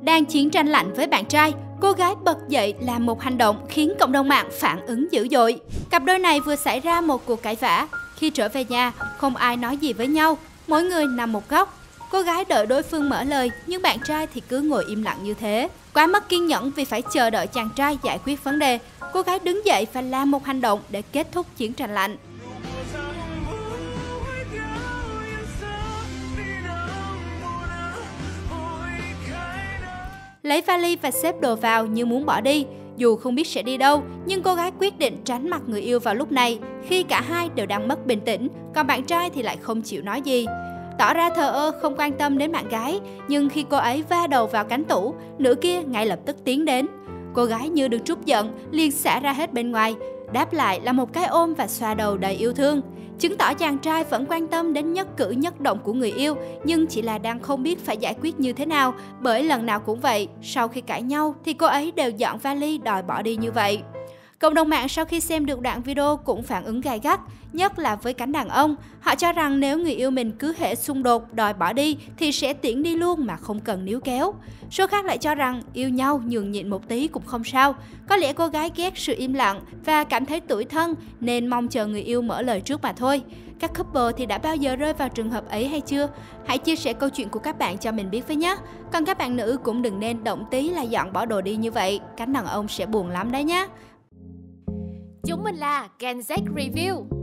Đang chiến tranh lạnh với bạn trai, cô gái bật dậy làm một hành động khiến cộng đồng mạng phản ứng dữ dội. Cặp đôi này vừa xảy ra một cuộc cãi vã. Khi trở về nhà, không ai nói gì với nhau, mỗi người nằm một góc. Cô gái đợi đối phương mở lời, nhưng bạn trai thì cứ ngồi im lặng như thế. Quá mất kiên nhẫn vì phải chờ đợi chàng trai giải quyết vấn đề, cô gái đứng dậy và làm một hành động để kết thúc chiến tranh lạnh. Lấy vali và xếp đồ vào như muốn bỏ đi. Dù không biết sẽ đi đâu, nhưng cô gái quyết định tránh mặt người yêu vào lúc này, khi cả hai đều đang mất bình tĩnh, còn bạn trai thì lại không chịu nói gì. Tỏ ra thờ ơ không quan tâm đến bạn gái, nhưng khi cô ấy va đầu vào cánh tủ, nữ kia ngay lập tức tiến đến. Cô gái như được trút giận, liền xả ra hết bên ngoài, đáp lại là một cái ôm và xoa đầu đầy yêu thương. Chứng tỏ chàng trai vẫn quan tâm đến nhất cử nhất động của người yêu, nhưng chỉ là đang không biết phải giải quyết như thế nào, bởi lần nào cũng vậy, sau khi cãi nhau thì cô ấy đều dọn vali đòi bỏ đi như vậy. Cộng đồng mạng sau khi xem được đoạn video cũng phản ứng gay gắt, nhất là với cánh đàn ông. Họ cho rằng nếu người yêu mình cứ hệ xung đột đòi bỏ đi thì sẽ tiễn đi luôn mà không cần níu kéo. Số khác lại cho rằng yêu nhau nhường nhịn một tí cũng không sao. Có lẽ cô gái ghét sự im lặng và cảm thấy tủi thân nên mong chờ người yêu mở lời trước mà thôi. Các couple thì đã bao giờ rơi vào trường hợp ấy hay chưa? Hãy chia sẻ câu chuyện của các bạn cho mình biết với nhé. Còn các bạn nữ cũng đừng nên động tí là dọn bỏ đồ đi như vậy. Cánh đàn ông sẽ buồn lắm đấy nhé. Mình là Gen Z Review.